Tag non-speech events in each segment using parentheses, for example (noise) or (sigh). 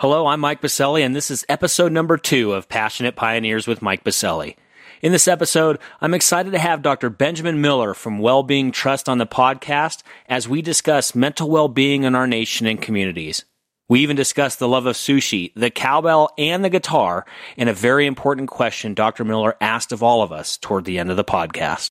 Hello, I'm Mike Biselli, and this is episode number two of Passionate Pioneers with Mike Biselli. In this episode, I'm excited to have Dr. Benjamin Miller from Wellbeing Trust on the podcast as we discuss mental well-being in our nation and communities. We even discuss the love of sushi, the cowbell, and the guitar, and a very important question Dr. Miller asked of all of us toward the end of the podcast.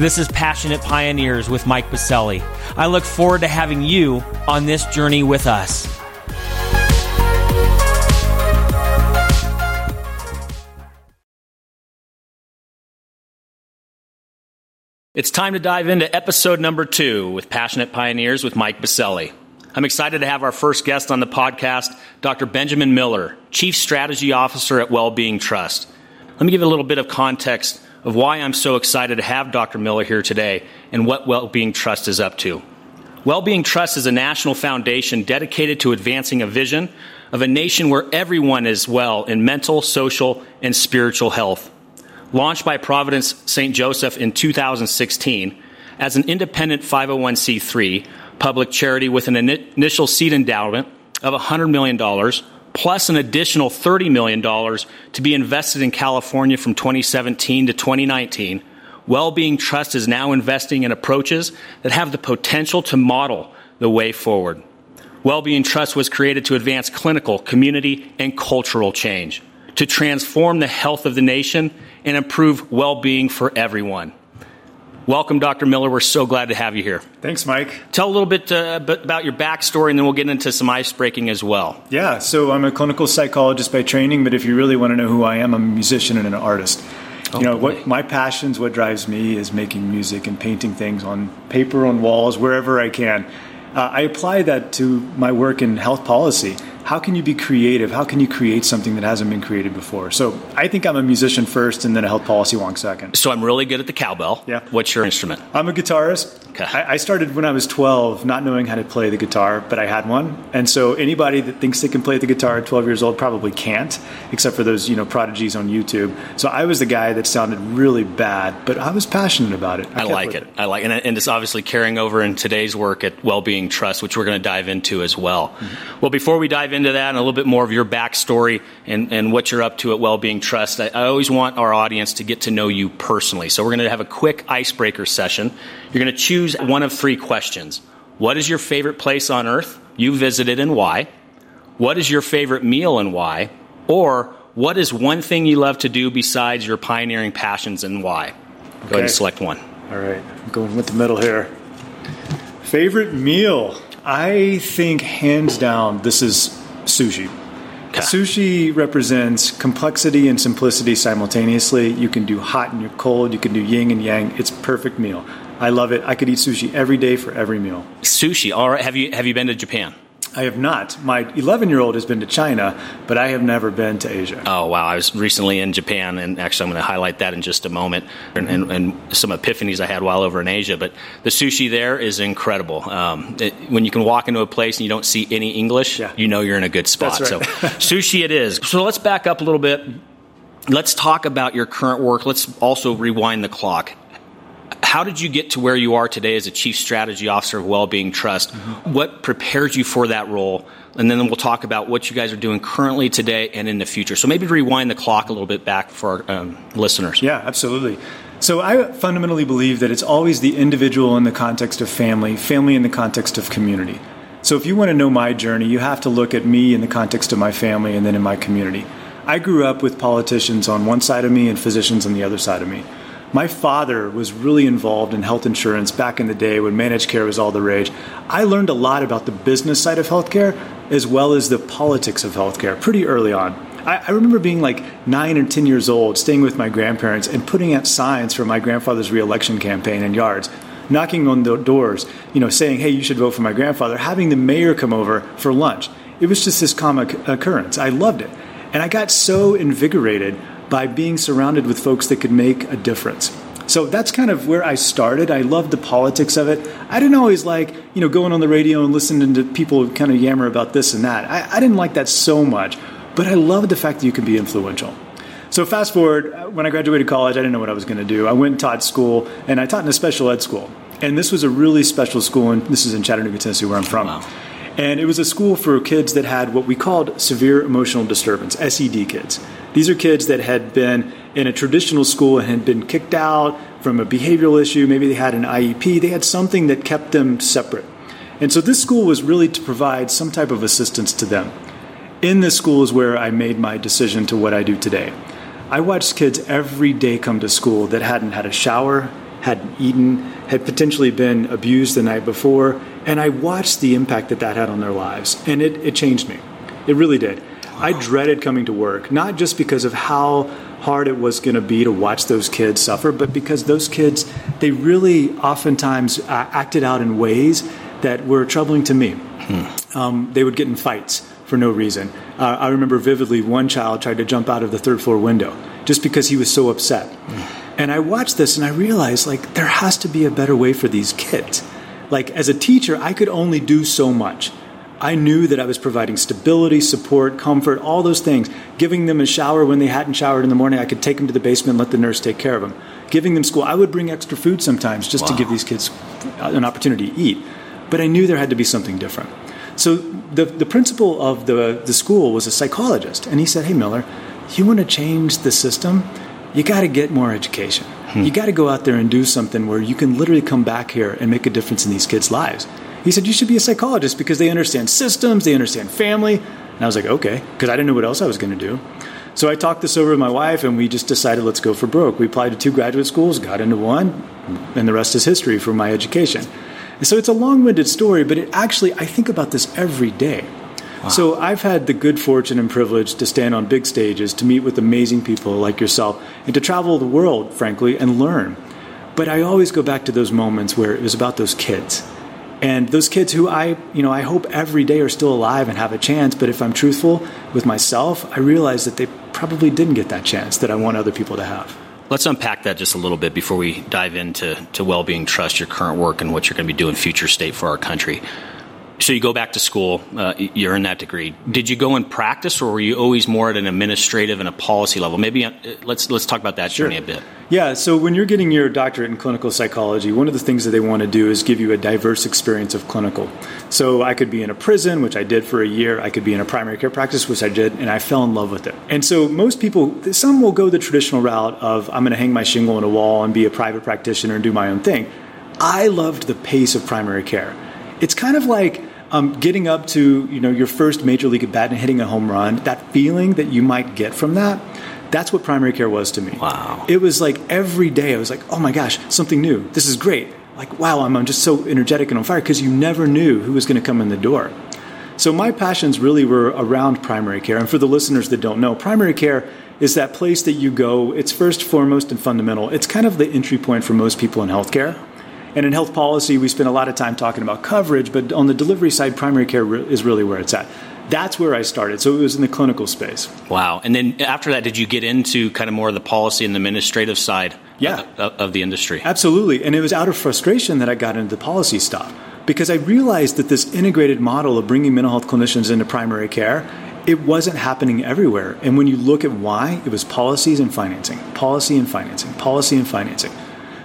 This is Passionate Pioneers with Mike Biselli. I look forward to having you on this journey with us. It's time to dive into episode number two with Passionate Pioneers with Mike Biselli. I'm excited to have our first guest on the podcast, Dr. Benjamin Miller, Chief Strategy Officer at Wellbeing Trust. Let me give a little bit of context of why I'm so excited to have Dr. Miller here today and what Wellbeing Trust is up to. Wellbeing Trust is a national foundation dedicated to advancing a vision of a nation where everyone is well in mental, social, and spiritual health. Launched by Providence St. Joseph in 2016 as an independent 501c3 public charity with an initial seed endowment of $100 million plus an additional $30 million to be invested in California from 2017 to 2019, Wellbeing Trust is now investing in approaches that have the potential to model the way forward. Wellbeing Trust was created to advance clinical, community, and cultural change, to transform the health of the nation and improve well being for everyone. Welcome, Dr. Miller. We're so glad to have you here. Thanks, Mike. Tell a little bit uh, about your backstory, and then we'll get into some ice breaking as well. Yeah, so I'm a clinical psychologist by training, but if you really want to know who I am, I'm a musician and an artist. Oh, you know boy. what my passions, what drives me, is making music and painting things on paper, on walls, wherever I can. Uh, I apply that to my work in health policy how can you be creative? How can you create something that hasn't been created before? So I think I'm a musician first and then a health policy wonk second. So I'm really good at the cowbell. Yeah. What's your instrument? I'm a guitarist. Okay. I, I started when I was 12 not knowing how to play the guitar, but I had one. And so anybody that thinks they can play the guitar at 12 years old probably can't, except for those, you know, prodigies on YouTube. So I was the guy that sounded really bad, but I was passionate about it. I, I like it. it. I like it. And, and it's obviously carrying over in today's work at Wellbeing Trust, which we're going to dive into as well. Mm-hmm. Well, before we dive into into that and a little bit more of your backstory and, and what you're up to at Wellbeing Trust, I, I always want our audience to get to know you personally. So we're going to have a quick icebreaker session. You're going to choose one of three questions. What is your favorite place on earth you visited and why? What is your favorite meal and why? Or what is one thing you love to do besides your pioneering passions and why? Go okay. ahead and select one. All right, I'm going with the middle here. Favorite meal? I think hands down this is sushi. Okay. Sushi represents complexity and simplicity simultaneously. You can do hot and you're cold, you can do yin and yang. It's perfect meal. I love it. I could eat sushi every day for every meal. Sushi. All right. Have you have you been to Japan? I have not. My 11 year old has been to China, but I have never been to Asia. Oh, wow. I was recently in Japan, and actually, I'm going to highlight that in just a moment and, and, and some epiphanies I had while over in Asia. But the sushi there is incredible. Um, it, when you can walk into a place and you don't see any English, yeah. you know you're in a good spot. Right. so, (laughs) sushi it is. So, let's back up a little bit. Let's talk about your current work. Let's also rewind the clock how did you get to where you are today as a chief strategy officer of Wellbeing Trust? Mm-hmm. What prepared you for that role? And then we'll talk about what you guys are doing currently today and in the future. So maybe rewind the clock a little bit back for our um, listeners. Yeah, absolutely. So I fundamentally believe that it's always the individual in the context of family, family in the context of community. So if you want to know my journey, you have to look at me in the context of my family and then in my community. I grew up with politicians on one side of me and physicians on the other side of me. My father was really involved in health insurance back in the day when managed care was all the rage. I learned a lot about the business side of healthcare as well as the politics of healthcare pretty early on. I, I remember being like nine or 10 years old, staying with my grandparents and putting out signs for my grandfather's reelection campaign in yards. knocking on the doors, you know, saying, hey, you should vote for my grandfather, having the mayor come over for lunch. It was just this comic occurrence. I loved it. And I got so invigorated by being surrounded with folks that could make a difference. So that's kind of where I started. I loved the politics of it. I didn't always like, you know, going on the radio and listening to people kind of yammer about this and that. I, I didn't like that so much, but I loved the fact that you could be influential. So fast forward, uh, when I graduated college, I didn't know what I was going to do. I went and taught school, and I taught in a special ed school. And this was a really special school, and this is in Chattanooga, Tennessee, where I'm from. Wow. And it was a school for kids that had what we called severe emotional disturbance, SED kids. These are kids that had been in a traditional school and had been kicked out from a behavioral issue. Maybe they had an IEP. They had something that kept them separate. And so this school was really to provide some type of assistance to them. In this school is where I made my decision to what I do today. I watched kids every day come to school that hadn't had a shower, hadn't eaten, had potentially been abused the night before, and I watched the impact that that had on their lives, and it, it changed me. It really did. I dreaded coming to work, not just because of how hard it was going to be to watch those kids suffer, but because those kids, they really oftentimes uh, acted out in ways that were troubling to me. Hmm. Um, they would get in fights for no reason. Uh, I remember vividly one child tried to jump out of the third floor window just because he was so upset. And I watched this and I realized like there has to be a better way for these kids. Like as a teacher, I could only do so much. I knew that I was providing stability, support, comfort, all those things. Giving them a shower when they hadn't showered in the morning, I could take them to the basement and let the nurse take care of them. Giving them school, I would bring extra food sometimes just wow. to give these kids an opportunity to eat. But I knew there had to be something different. So the, the principal of the, the school was a psychologist, and he said, Hey, Miller, you want to change the system? You got to get more education. Hmm. You got to go out there and do something where you can literally come back here and make a difference in these kids' lives. He said, You should be a psychologist because they understand systems, they understand family. And I was like, Okay, because I didn't know what else I was going to do. So I talked this over with my wife, and we just decided, let's go for broke. We applied to two graduate schools, got into one, and the rest is history for my education. And so it's a long winded story, but it actually, I think about this every day. Wow. So I've had the good fortune and privilege to stand on big stages, to meet with amazing people like yourself, and to travel the world, frankly, and learn. But I always go back to those moments where it was about those kids. And those kids who I, you know, I hope every day are still alive and have a chance. But if I'm truthful with myself, I realize that they probably didn't get that chance that I want other people to have. Let's unpack that just a little bit before we dive into to well-being trust, your current work, and what you're going to be doing future state for our country. So you go back to school, uh, you earn that degree. Did you go and practice, or were you always more at an administrative and a policy level? Maybe uh, let's let's talk about that sure. journey a bit. Yeah. So when you're getting your doctorate in clinical psychology, one of the things that they want to do is give you a diverse experience of clinical. So I could be in a prison, which I did for a year. I could be in a primary care practice, which I did, and I fell in love with it. And so most people, some will go the traditional route of I'm going to hang my shingle on a wall and be a private practitioner and do my own thing. I loved the pace of primary care. It's kind of like um, getting up to you know your first major league at bat and hitting a home run, that feeling that you might get from that, that's what primary care was to me. Wow! It was like every day I was like, oh my gosh, something new. This is great. Like wow, I'm, I'm just so energetic and on fire because you never knew who was going to come in the door. So my passions really were around primary care. And for the listeners that don't know, primary care is that place that you go. It's first, foremost, and fundamental. It's kind of the entry point for most people in healthcare. And in health policy, we spend a lot of time talking about coverage, but on the delivery side, primary care is really where it's at. That's where I started. So it was in the clinical space. Wow. And then after that, did you get into kind of more of the policy and the administrative side yeah. of, of the industry? Absolutely. And it was out of frustration that I got into the policy stuff because I realized that this integrated model of bringing mental health clinicians into primary care it wasn't happening everywhere. And when you look at why, it was policies and financing, policy and financing, policy and financing.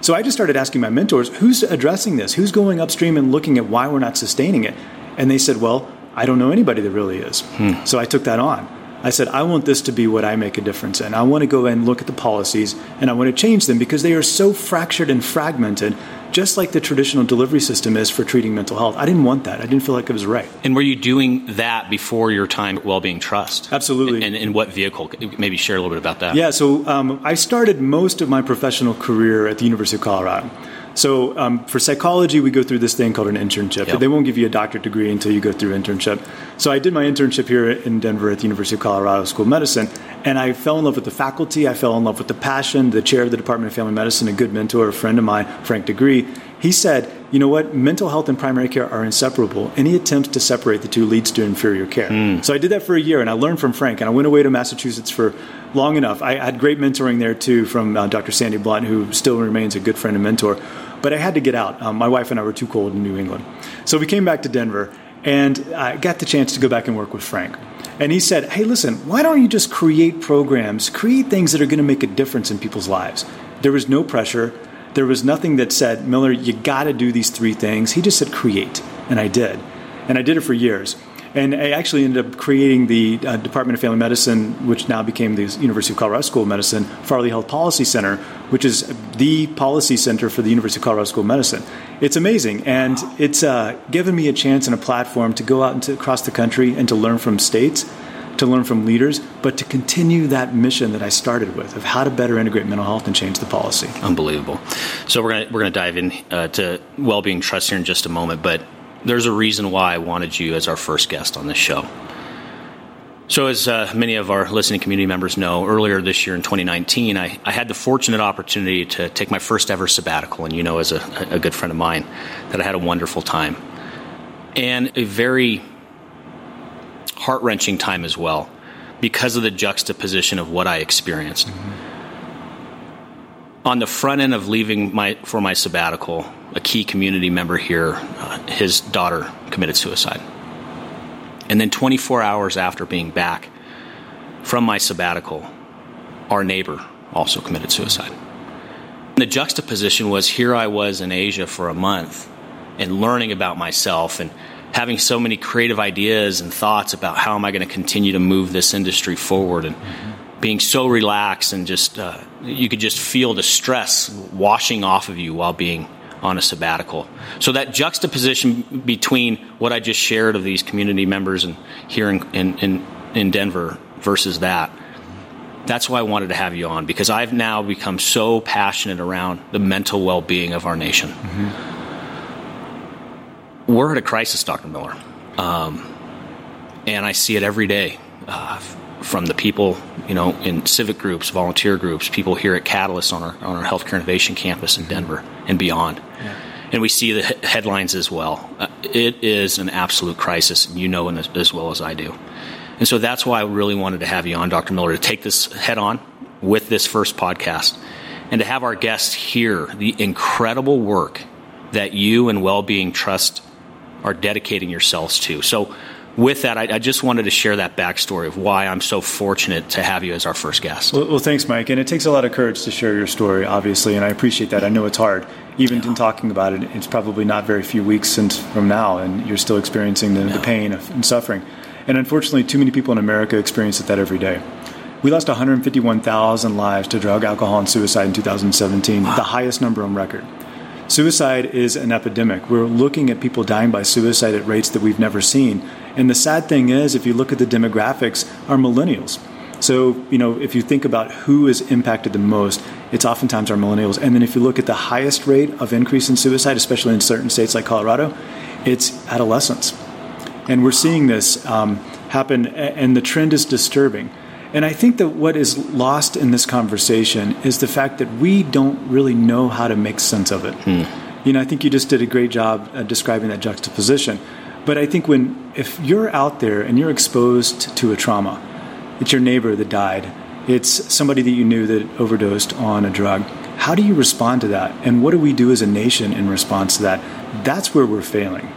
So I just started asking my mentors, who's addressing this? Who's going upstream and looking at why we're not sustaining it? And they said, well, I don't know anybody that really is. Hmm. So I took that on. I said, I want this to be what I make a difference in. I want to go and look at the policies and I want to change them because they are so fractured and fragmented, just like the traditional delivery system is for treating mental health. I didn't want that. I didn't feel like it was right. And were you doing that before your time at Wellbeing Trust? Absolutely. And in what vehicle? Maybe share a little bit about that. Yeah, so um, I started most of my professional career at the University of Colorado. So um, for psychology, we go through this thing called an internship. Yep. They won't give you a doctorate degree until you go through internship. So I did my internship here in Denver at the University of Colorado School of Medicine, and I fell in love with the faculty. I fell in love with the passion. The chair of the Department of Family Medicine, a good mentor, a friend of mine, Frank deGruy, He said, you know what, mental health and primary care are inseparable. Any attempt to separate the two leads to inferior care. Mm. So I did that for a year and I learned from Frank and I went away to Massachusetts for long enough. I had great mentoring there too from uh, Dr. Sandy Blount, who still remains a good friend and mentor. But I had to get out. Um, my wife and I were too cold in New England. So we came back to Denver and I got the chance to go back and work with Frank. And he said, Hey, listen, why don't you just create programs, create things that are going to make a difference in people's lives? There was no pressure. There was nothing that said, Miller, you got to do these three things. He just said, create. And I did. And I did it for years. And I actually ended up creating the uh, Department of Family Medicine, which now became the University of Colorado School of Medicine, Farley Health Policy Center, which is the policy center for the University of Colorado School of Medicine. It's amazing, and it's uh, given me a chance and a platform to go out into, across the country and to learn from states to learn from leaders, but to continue that mission that I started with of how to better integrate mental health and change the policy. Unbelievable. So we're gonna we're gonna dive in uh, to well-being trust here in just a moment, but there's a reason why I wanted you as our first guest on this show. So, as uh, many of our listening community members know, earlier this year in 2019, I, I, had the fortunate opportunity to take my first ever sabbatical. And you know, as a, a good friend of mine, that I had a wonderful time and a very heart wrenching time as well because of the juxtaposition of what I experienced. Mm-hmm. On the front end of leaving my, for my sabbatical, a key community member here, uh, his daughter committed suicide. And then 24 hours after being back from my sabbatical, our neighbor also committed suicide. And the juxtaposition was here I was in Asia for a month and learning about myself and having so many creative ideas and thoughts about how am I going to continue to move this industry forward and mm-hmm. being so relaxed and just uh, you could just feel the stress washing off of you while being on a sabbatical. So that juxtaposition between what I just shared of these community members and here in, in, in Denver versus that, that's why I wanted to have you on because I've now become so passionate around the mental well being of our nation. Mm-hmm. We're at a crisis, Dr. Miller. Um, and I see it every day uh, from the people, you know, in civic groups, volunteer groups, people here at Catalyst on our, on our healthcare innovation campus in Denver and beyond. Yeah. And we see the headlines as well. Uh, it is an absolute crisis, and you know as, as well as I do. And so that's why I really wanted to have you on, Dr. Miller, to take this head on with this first podcast and to have our guests hear the incredible work that you and Wellbeing Trust are dedicating yourselves to. So, with that, I, I, just wanted to share that backstory of why I'm so fortunate to have you as our first guest. Well, well, thanks, Mike. And it takes a lot of courage to share your story, obviously, and I appreciate that. I know it's hard. Even yeah. in talking about it, it's probably not very few weeks since from now, and you're still experiencing the, no. the pain of, and suffering. And unfortunately, too many people in America experience that every day. We lost 151,000 lives to drug, alcohol, and suicide in 2017, wow. the highest number on record. Suicide is an epidemic. We're looking at people dying by suicide at rates that we've never seen. And the sad thing is, if you look at the demographics, are millennials. So, you know, if you think about who is impacted the most, it's oftentimes our millennials. And then if you look at the highest rate of increase in suicide, especially in certain states like Colorado, it's adolescents. And we're seeing this um, happen, and the trend is disturbing. And I think that what is lost in this conversation is the fact that we don't really know how to make sense of it. Hmm. You know, I think you just did a great job uh, describing that juxtaposition. But I think when if you're out there and you're exposed to a trauma, it's your neighbor that died, it's somebody that you knew that overdosed on a drug. How do you respond to that? And what do we do as a nation in response to that? That's where we're failing.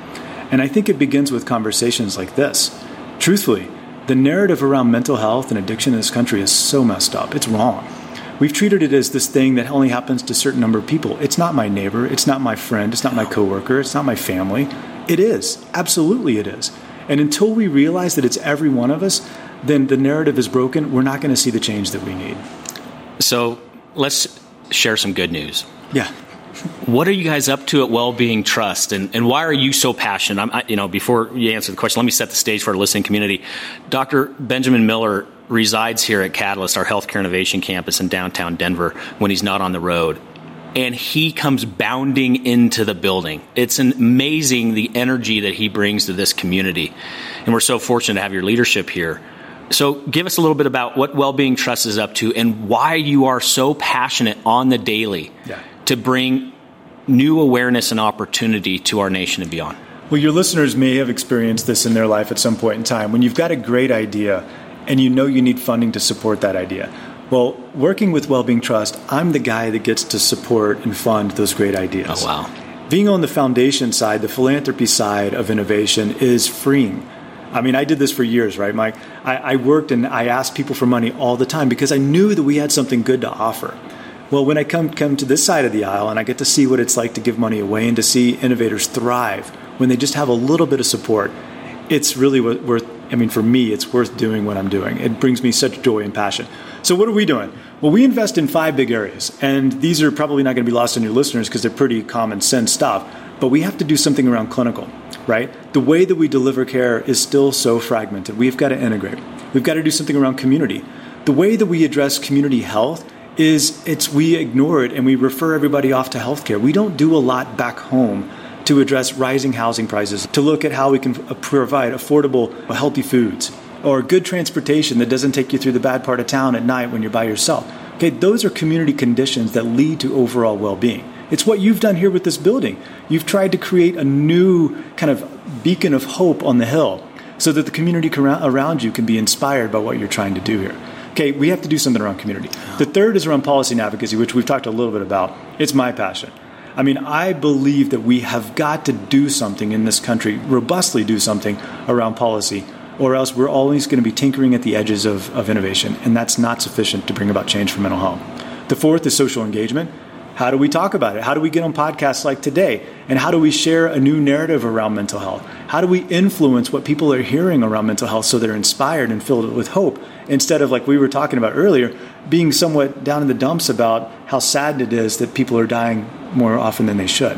And I think it begins with conversations like this. Truthfully, the narrative around mental health and addiction in this country is so messed up. It's wrong. We've treated it as this thing that only happens to a certain number of people. It's not my neighbor, it's not my friend, it's not my coworker, it's not my family. It is. Absolutely it is. And until we realize that it's every one of us, then the narrative is broken. We're not going to see the change that we need. So, let's share some good news. Yeah what are you guys up to at Wellbeing Trust, and, and why are you so passionate? I'm, I, you know, before you answer the question, let me set the stage for our listening community. Dr. Benjamin Miller resides here at Catalyst, our healthcare innovation campus in downtown Denver, when he's not on the road. And he comes bounding into the building. It's amazing the energy that he brings to this community. And we're so fortunate to have your leadership here. So, give us a little bit about what Wellbeing Trust is up to and why you are so passionate on the daily yeah to bring new awareness and opportunity to our nation and beyond? Well, your listeners may have experienced this in their life at some point in time when you've got a great idea and you know you need funding to support that idea. Well, working with Wellbeing Trust, I'm the guy that gets to support and fund those great ideas. Oh, wow. Being on the foundation side, the philanthropy side of innovation is freeing. I mean, I did this for years, right, Mike? I, I, worked and I asked people for money all the time because I knew that we had something good to offer. Well, when I come come to this side of the aisle and I get to see what it's like to give money away and to see innovators thrive when they just have a little bit of support, it's really worth. I mean, for me, it's worth doing what I'm doing. It brings me such joy and passion. So, what are we doing? Well, we invest in five big areas, and these are probably not going to be lost on your listeners because they're pretty common sense stuff. But we have to do something around clinical, right? The way that we deliver care is still so fragmented. We've got to integrate. We've got to do something around community. The way that we address community health is it's we ignore it and we refer everybody off to healthcare. We don't do a lot back home to address rising housing prices, to look at how we can provide affordable, healthy foods, or good transportation that doesn't take you through the bad part of town at night when you're by yourself. Okay, those are community conditions that lead to overall well being. It's what you've done here with this building. You've tried to create a new kind of beacon of hope on the hill so that the community around you can be inspired by what you're trying to do here. Okay, we have to do something around community. The third is around policy and advocacy, which we've talked a little bit about. It's my passion. I mean, I believe that we have got to do something in this country, robustly do something around policy, or else we're always going to be tinkering at the edges of, of innovation, and that's not sufficient to bring about change for mental health. The fourth is social engagement. How do we talk about it? How do we get on podcasts like today? And how do we share a new narrative around mental health? How do we influence what people are hearing around mental health so they're inspired and filled with hope instead of, like we were talking about earlier, being somewhat down in the dumps about how sad it is that people are dying more often than they should?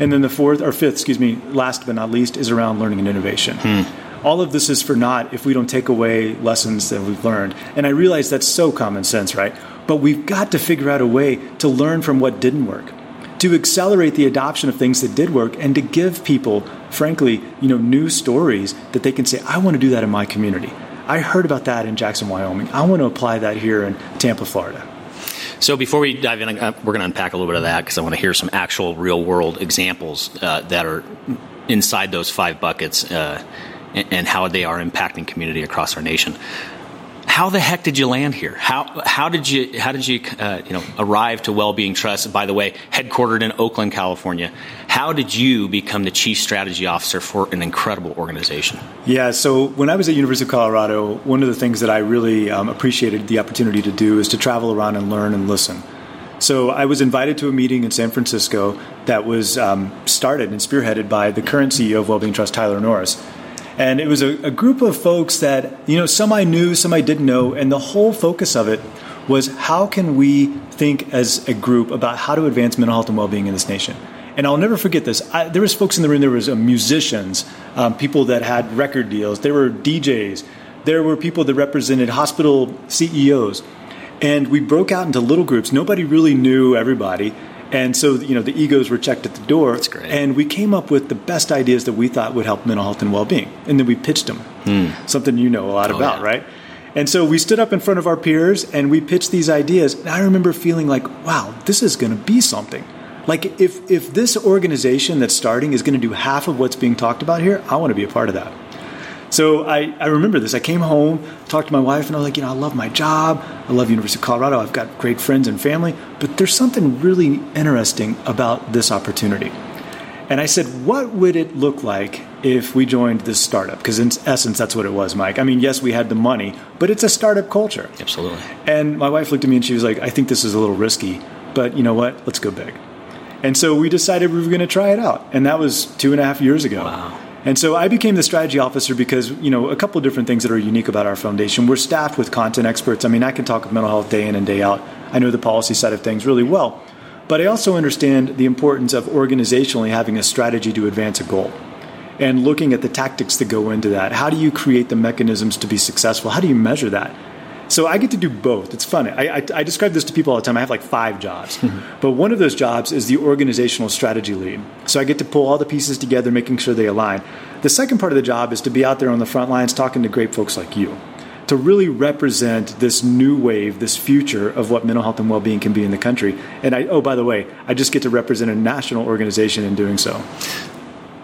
And then the fourth, or fifth, excuse me, last but not least, is around learning and innovation. Hmm. All of this is for naught if we don't take away lessons that we've learned. And I realize that's so common sense, right? But we've got to figure out a way to learn from what didn't work, to accelerate the adoption of things that did work, and to give people, frankly, you know, new stories that they can say, I want to do that in my community. I heard about that in Jackson, Wyoming. I want to apply that here in Tampa, Florida. So before we dive in, uh, we're going to unpack a little bit of that because I want to hear some actual real world examples uh, that are inside those five buckets uh, and how they are impacting community across our nation how the heck did you land here? How how did you how did you uh, you know arrive to Wellbeing Trust? By the way, headquartered in Oakland, California. How did you become the chief strategy officer for an incredible organization? Yeah, so when I was at University of Colorado, one of the things that I really um, appreciated the opportunity to do is to travel around and learn and listen. So I was invited to a meeting in San Francisco that was um, started and spearheaded by the current CEO of Wellbeing Trust, Tyler Norris. And it was a, a group of folks that, you know, some I knew, some I didn't know. And the whole focus of it was how can we think as a group about how to advance mental health and well-being in this nation and I'll never forget this. I, there was folks in the room. There was uh, musicians, um, people that had record deals. There were DJs. There were people that represented hospital CEOs, and we broke out into little groups. Nobody really knew everybody, and so, you know, the egos were checked at the door. That's great. And we came up with the best ideas that we thought would help mental health and well being. And then we pitched them. Hmm. Something you know a lot oh, about, yeah. right? And so we stood up in front of our peers and we pitched these ideas. And I remember feeling like, wow, this is going to be something. Like, if, if this organization that's starting is going to do half of what's being talked about here, I want to be a part of that. So I, I remember this. I came home, talked to my wife, and I was like, you know, I love my job. I love University of Colorado. I've got great friends and family, but there's something really interesting about this opportunity. And I said, what would it look like if we joined this startup? Because in essence, that's what it was, Mike. I mean, yes, we had the money, but it's a startup culture. Absolutely. And my wife looked at me and she was like, I think this is a little risky, but you know what? Let's go big. And so we decided we were going to try it out. And that was two and a half years ago. Wow. And so I became the strategy officer because, you know, a couple of different things that are unique about our foundation. We're staffed with content experts. I mean, I can talk of mental health day in and day out. I know the policy side of things really well. But I also understand the importance of organizationally having a strategy to advance a goal and looking at the tactics that go into that. How do you create the mechanisms to be successful? How do you measure that? So I get to do both. It's fun. I, I, I, describe this to people all the time. I have like five jobs, mm-hmm. but one of those jobs is the organizational strategy lead. So I get to pull all the pieces together, making sure they align. The second part of the job is to be out there on the front lines talking to great folks like you to really represent this new wave, this future of what mental health and well being can be in the country. And I, oh, by the way, I just get to represent a national organization in doing so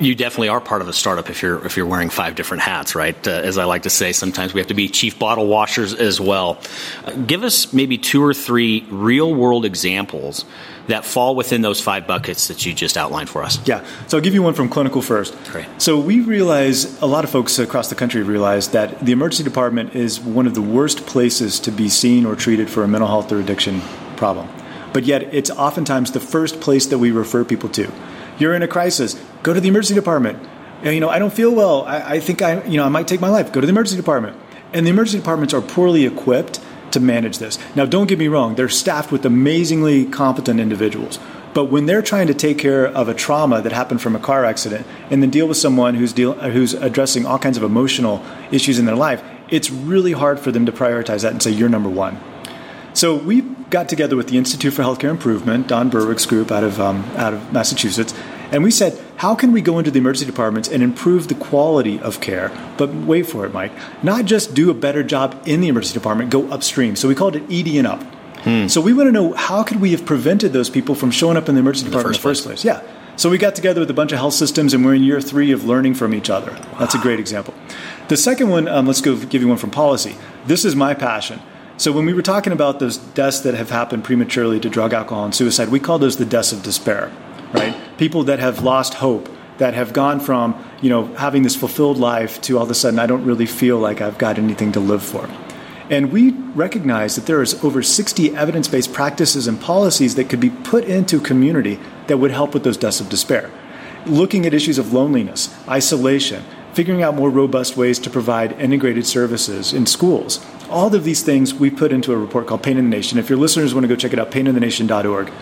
you definitely are part of a startup if you're if you're wearing five different hats, right? Uh, as I like to say, sometimes we have to be chief bottle washers as well. Uh, give us maybe two or three real world examples that fall within those five buckets that you just outlined for us. Yeah, so I'll give you one from clinical first. Great. So we realize a lot of folks across the country realize that the emergency department is one of the worst places to be seen or treated for a mental health or addiction problem. But yet, it's oftentimes the first place that we refer people to. You're in a crisis. Go to the emergency department. And, you know, I don't feel well. I, I think I, you know, I might take my life. Go to the emergency department. And the emergency departments are poorly equipped to manage this. Now, don't get me wrong. They're staffed with amazingly competent individuals. But when they're trying to take care of a trauma that happened from a car accident and then deal with someone who's deal, who's addressing all kinds of emotional issues in their life, it's really hard for them to prioritize that and say you're number one. So we got together with the Institute for Healthcare Improvement, Don Berwick's group out of um, out of Massachusetts, and we said, how can we go into the emergency departments and improve the quality of care? But wait for it, Mike. Not just do a better job in the emergency department, go upstream. So we called it ED and up. Hmm. So we want to know how could we have prevented those people from showing up in the emergency in department the in the first place? Yeah. So we got together with a bunch of health systems, and we're in year three of learning from each other. Wow. That's a great example. The second one, um, let's go give you one from policy. This is my passion. So when we were talking about those deaths that have happened prematurely to drug, alcohol, and suicide, we call those the deaths of despair, right? People that have lost hope, that have gone from, you know, having this fulfilled life to all of a sudden I don't really feel like I've got anything to live for. And we recognize that there is over 60 evidence-based practices and policies that could be put into community that would help with those deaths of despair. Looking at issues of loneliness, isolation, figuring out more robust ways to provide integrated services in schools. All of these things we put into a report called Pain in the Nation. If your listeners want to go check it out, paininthenation.org.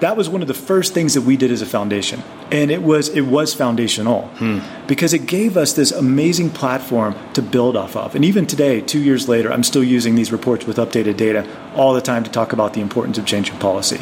That was one of the first things that we did as a foundation, and it was it was foundational hmm. because it gave us this amazing platform to build off of. And even today, two years later, I'm still using these reports with updated data all the time to talk about the importance of changing policy.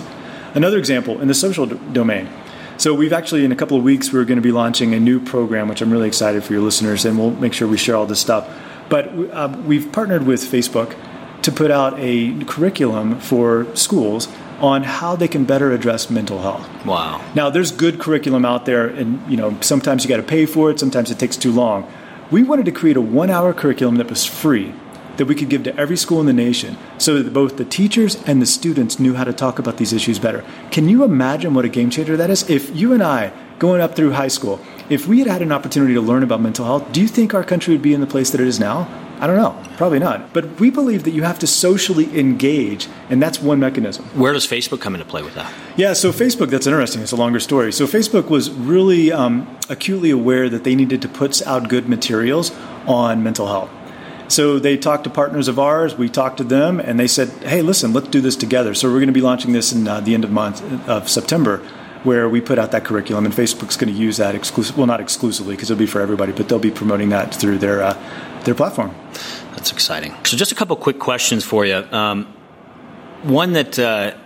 Another example in the social d- domain. So we've actually, in a couple of weeks, we're going to be launching a new program, which I'm really excited for your listeners, and we'll make sure we share all this stuff. But uh, we've partnered with Facebook to put out a curriculum for schools on how they can better address mental health. Wow. Now, there's good curriculum out there, and you know sometimes you got to pay for it, sometimes it takes too long. We wanted to create a one-hour curriculum that was free that we could give to every school in the nation so that both the teachers and the students knew how to talk about these issues better. Can you imagine what a game changer that is? If you and I, going up through high school, if we had had an opportunity to learn about mental health, do you think our country would be in the place that it is now? I don't know. Probably not. But we believe that you have to socially engage, and that's one mechanism. Where does Facebook come into play with that? Yeah, so Facebook, that's interesting. It's a longer story. So Facebook was really um, acutely aware that they needed to put out good materials on mental health. So they talked to partners of ours. We talked to them, and they said, "Hey, listen, let's do this together." So we're going to be launching this in uh, the end of month of September, where we put out that curriculum, and Facebook's going to use that exclusive. Well, not exclusively because it'll be for everybody, but they'll be promoting that through their uh, their platform. That's exciting. So, just a couple quick questions for you. Um, one that. Uh,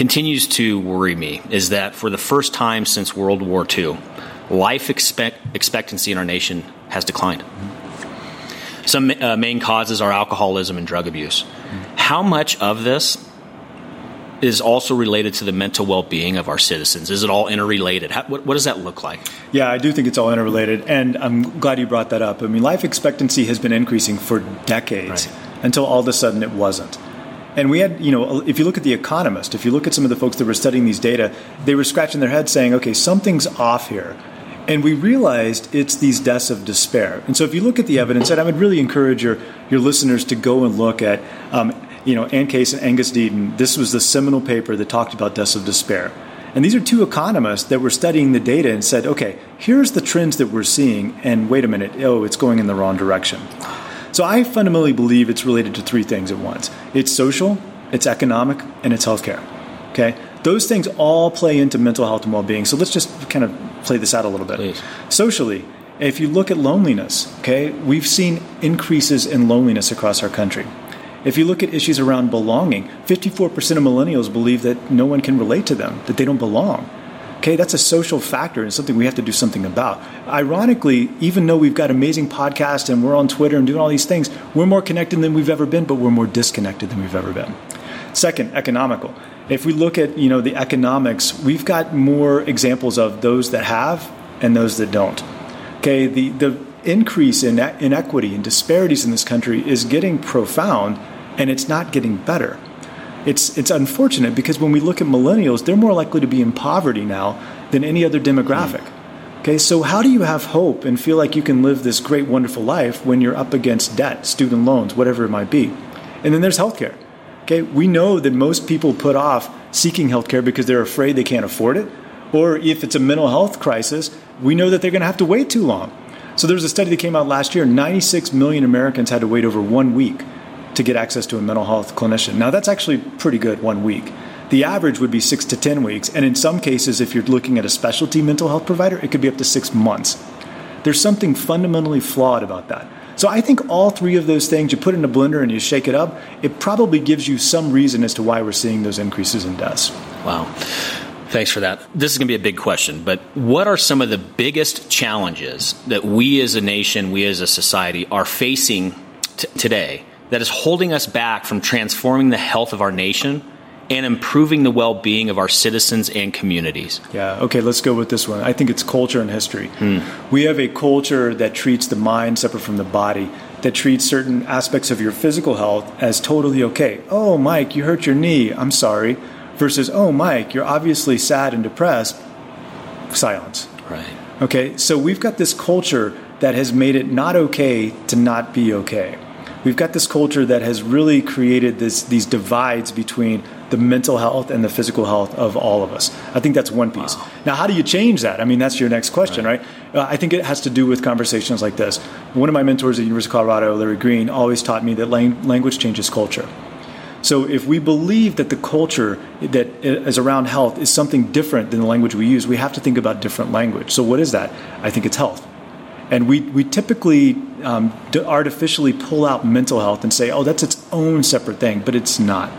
continues to worry me is that for the first time since World War II, life expect- expectancy in our nation has declined. Some uh, main causes are alcoholism and drug abuse. How much of this is also related to the mental well-being of our citizens? Is it all interrelated? How, what, what, does that look like? Yeah, I do think it's all interrelated, and I'm glad you brought that up. I mean, life expectancy has been increasing for decades right. until all of a sudden it wasn't. And we had, you know, if you look at The Economist, if you look at some of the folks that were studying these data, they were scratching their heads saying, okay, something's off here. And we realized it's these deaths of despair. And so if you look at the evidence, and I would really encourage your, your listeners to go and look at, um, you know, Anne Case and Angus Deaton. This was the seminal paper that talked about deaths of despair. And these are two economists that were studying the data and said, okay, here's the trends that we're seeing, and wait a minute, oh, it's going in the wrong direction. So I fundamentally believe it's related to three things at once it's social, it's economic, and it's healthcare. Okay? Those things all play into mental health and well being. So let's just kind of play this out a little bit. Please. Socially, if you look at loneliness, okay, we've seen increases in loneliness across our country. If you look at issues around belonging, 54% of millennials believe that no one can relate to them, that they don't belong. Okay, that's a social factor and something we have to do something about. Ironically, even though we've got amazing podcasts and we're on Twitter and doing all these things, we're more connected than we've ever been, but we're more disconnected than we've ever been. Second, economical. If we look at you know the economics, we've got more examples of those that have and those that don't. Okay, the the increase in inequity and disparities in this country is getting profound, and it's not getting better it's it's unfortunate because when we look at millennials, they're more likely to be in poverty now than any other demographic. Okay, so how do you have hope and feel like you can live this great, wonderful life when you're up against debt, student loans, whatever it might be? And then there's healthcare. Okay, we know that most people put off seeking healthcare because they're afraid they can't afford it, or if it's a mental health crisis, we know that they're going to have to wait too long. So there's a study that came out last year 96 million Americans had to wait over one week to get access to a mental health clinician. Now, that's actually pretty good, one week. The average would be six to 10 weeks. And in some cases, if you're looking at a specialty mental health provider, it could be up to six months. There's something fundamentally flawed about that. So I think all three of those things, you put in a blender and you shake it up, it probably gives you some reason as to why we're seeing those increases in deaths. Wow. Thanks for that. This is going to be a big question, but what are some of the biggest challenges that we as a nation, we as a society are facing t- today that is holding us back from transforming the health of our nation and improving the well being of our citizens and communities? Yeah, okay, let's go with this one. I think it's culture and history. Hmm. We have a culture that treats the mind separate from the body, that treats certain aspects of your physical health as totally okay. Oh, Mike, you hurt your knee. I'm sorry. Versus, oh, Mike, you're obviously sad and depressed. Silence. Right. Okay, so we've got this culture that has made it not okay to not be okay we've got this culture that has really created this, these divides between the mental health and the physical health of all of us. I think that's one piece. Wow. Now, how do you change that? I mean, that's your next question, right? right? Uh, I think it has to do with conversations like this. One of my mentors at University of Colorado, Larry Green, always taught me that lang- language changes culture. So if we believe that the culture that is around health is something different than the language we use, we have to think about different language. So what is that? I think it's health. And we, we typically um, artificially pull out mental health and say, oh, that's its own separate thing, but it's not.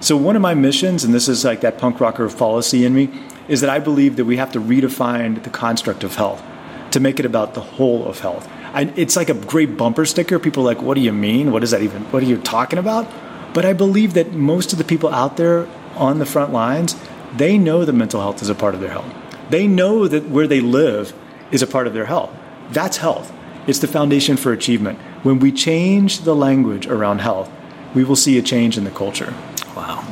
So, one of my missions, and this is like that punk rocker fallacy in me, is that I believe that we have to redefine the construct of health to make it about the whole of health. It's like a great bumper sticker. People are like, what do you mean? What is that even? What are you talking about? But I believe that most of the people out there on the front lines, they know that mental health is a part of their health. They know that where they live is a part of their health. That's health. It's the foundation for achievement. When we change the language around health, we will see a change in the culture. Wow.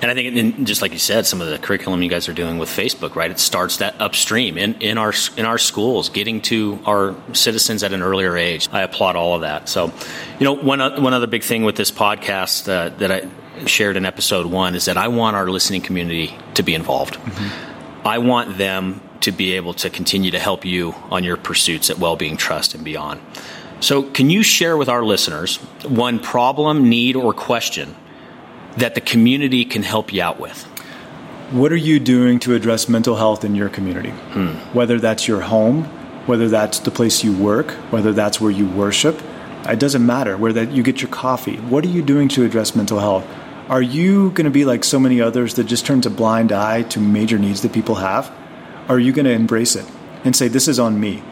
And I think, in, just like you said, some of the curriculum you guys are doing with Facebook, right? It starts that upstream in, in our in our schools, getting to our citizens at an earlier age. I applaud all of that. So, you know, one one other big thing with this podcast uh, that I shared in episode one is that I want our listening community to be involved. Mm-hmm. I want them to be able to continue to help you on your pursuits at Wellbeing Trust and beyond. So, can you share with our listeners one problem, need, or question that the community can help you out with? What are you doing to address mental health in your community? Hmm. Whether that's your home, whether that's the place you work, whether that's where you worship, it doesn't matter. Where that you get your coffee. What are you doing to address mental health? Are you going to be like so many others that just turns a blind eye to major needs that people have? Are you going to embrace it and say, This is on me?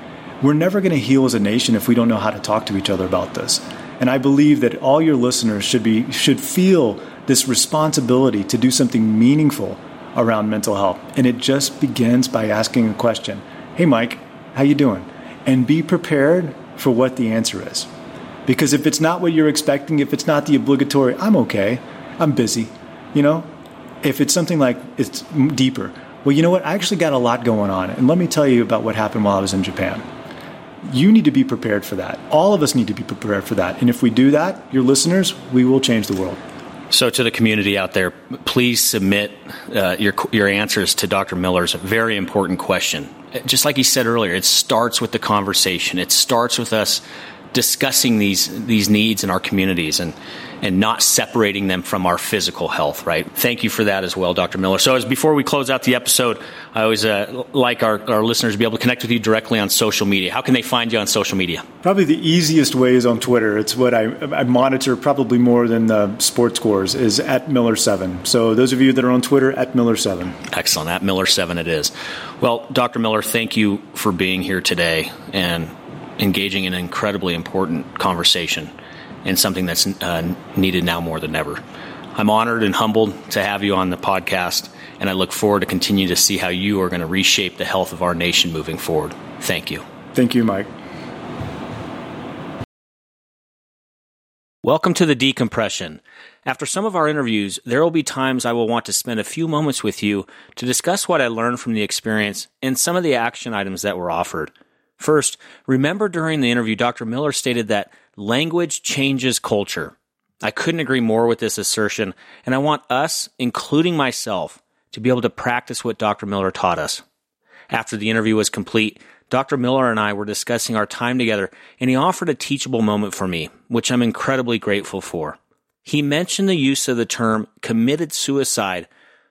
We're never going to heal as a nation if we don't know how to talk to each other about this. And I believe that all your listeners should be should feel this responsibility to do something meaningful around mental health. And it just begins by asking a question. Hey Mike, how you doing? And be prepared for what the answer is. Because if it's not what you're expecting, if it's not the obligatory, I'm okay, I'm busy, you know? If it's something like it's deeper, well, you know what? I actually got a lot going on. And let me tell you about what happened while I was in Japan. You need to be prepared for that. All of us need to be prepared for that. And if we do that, your listeners, we will change the world. So, to the community out there, please submit uh, your, your answers to Dr. Miller's very important question. Just like he said earlier, it starts with the conversation, it starts with us discussing these these needs in our communities and and not separating them from our physical health, right? Thank you for that as well, Dr. Miller. So, as before we close out the episode, I always uh, like our, our listeners to be able to connect with you directly on social media. How can they find you on social media? Probably the easiest way is on Twitter. It's what I, I monitor probably more than the sports scores is at Miller7. So, those of you that are on Twitter, at Miller7. Excellent. At Miller7 it is. Well, Dr. Miller, thank you for being here today and engaging in an incredibly important conversation and something that's uh, needed now more than ever. I'm honored and humbled to have you on the podcast, and I look forward to continue to see how you are going to reshape the health of our nation moving forward. Thank you. Thank you, Mike. Welcome to the decompression. After some of our interviews, there will be times I will want to spend a few moments with you to discuss what I learned from the experience and some of the action items that were offered. First, remember during the interview, Dr. Miller stated that language changes culture. I couldn't agree more with this assertion, and I want us, including myself, to be able to practice what Dr. Miller taught us. After the interview was complete, Dr. Miller and I were discussing our time together, and he offered a teachable moment for me, which I'm incredibly grateful for. He mentioned the use of the term committed suicide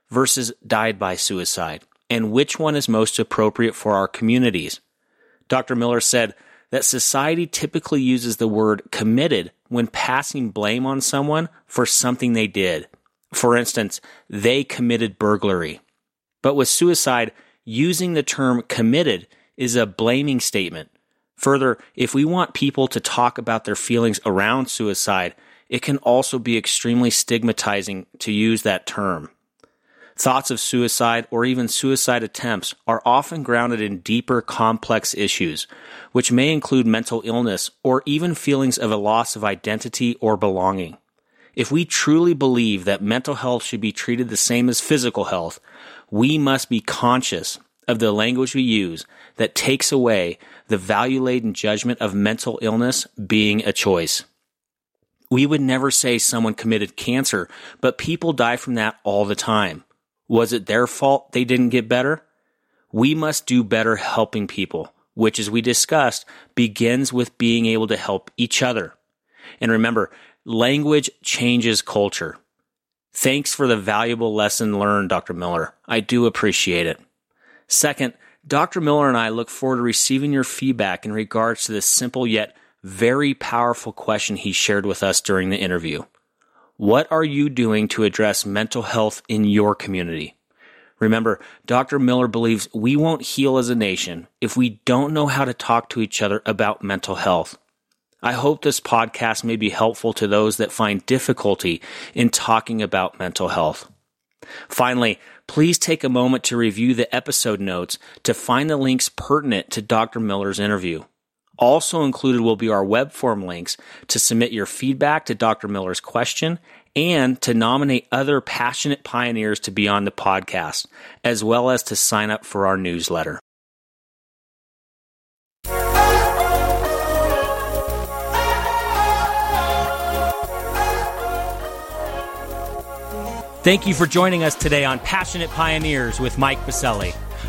versus died by suicide, and which one is most appropriate for our communities. Dr. Miller said that society typically uses the word committed when passing blame on someone for something they did. For instance, they committed burglary. But with suicide, using the term committed is a blaming statement. Further, if we want people to talk about their feelings around suicide, it can also be extremely stigmatizing to use that term. Thoughts of suicide or even suicide attempts are often grounded in deeper, complex issues, which may include mental illness or even feelings of a loss of identity or belonging. If we truly believe that mental health should be treated the same as physical health, we must be conscious of the language we use that takes away the value laden judgment of mental illness being a choice. We would never say someone committed cancer, but people die from that all the time. Was it their fault they didn't get better? We must do better helping people, which, as we discussed, begins with being able to help each other. And remember, language changes culture. Thanks for the valuable lesson learned, Dr. Miller. I do appreciate it. Second, Dr. Miller and I look forward to receiving your feedback in regards to this simple yet very powerful question he shared with us during the interview. What are you doing to address mental health in your community? Remember, Dr. Miller believes we won't heal as a nation if we don't know how to talk to each other about mental health. I hope this podcast may be helpful to those that find difficulty in talking about mental health. Finally, please take a moment to review the episode notes to find the links pertinent to Dr. Miller's interview. Also included will be our web form links to submit your feedback to Dr. Miller's question and to nominate other passionate pioneers to be on the podcast, as well as to sign up for our newsletter. Thank you for joining us today on Passionate Pioneers with Mike Biselli.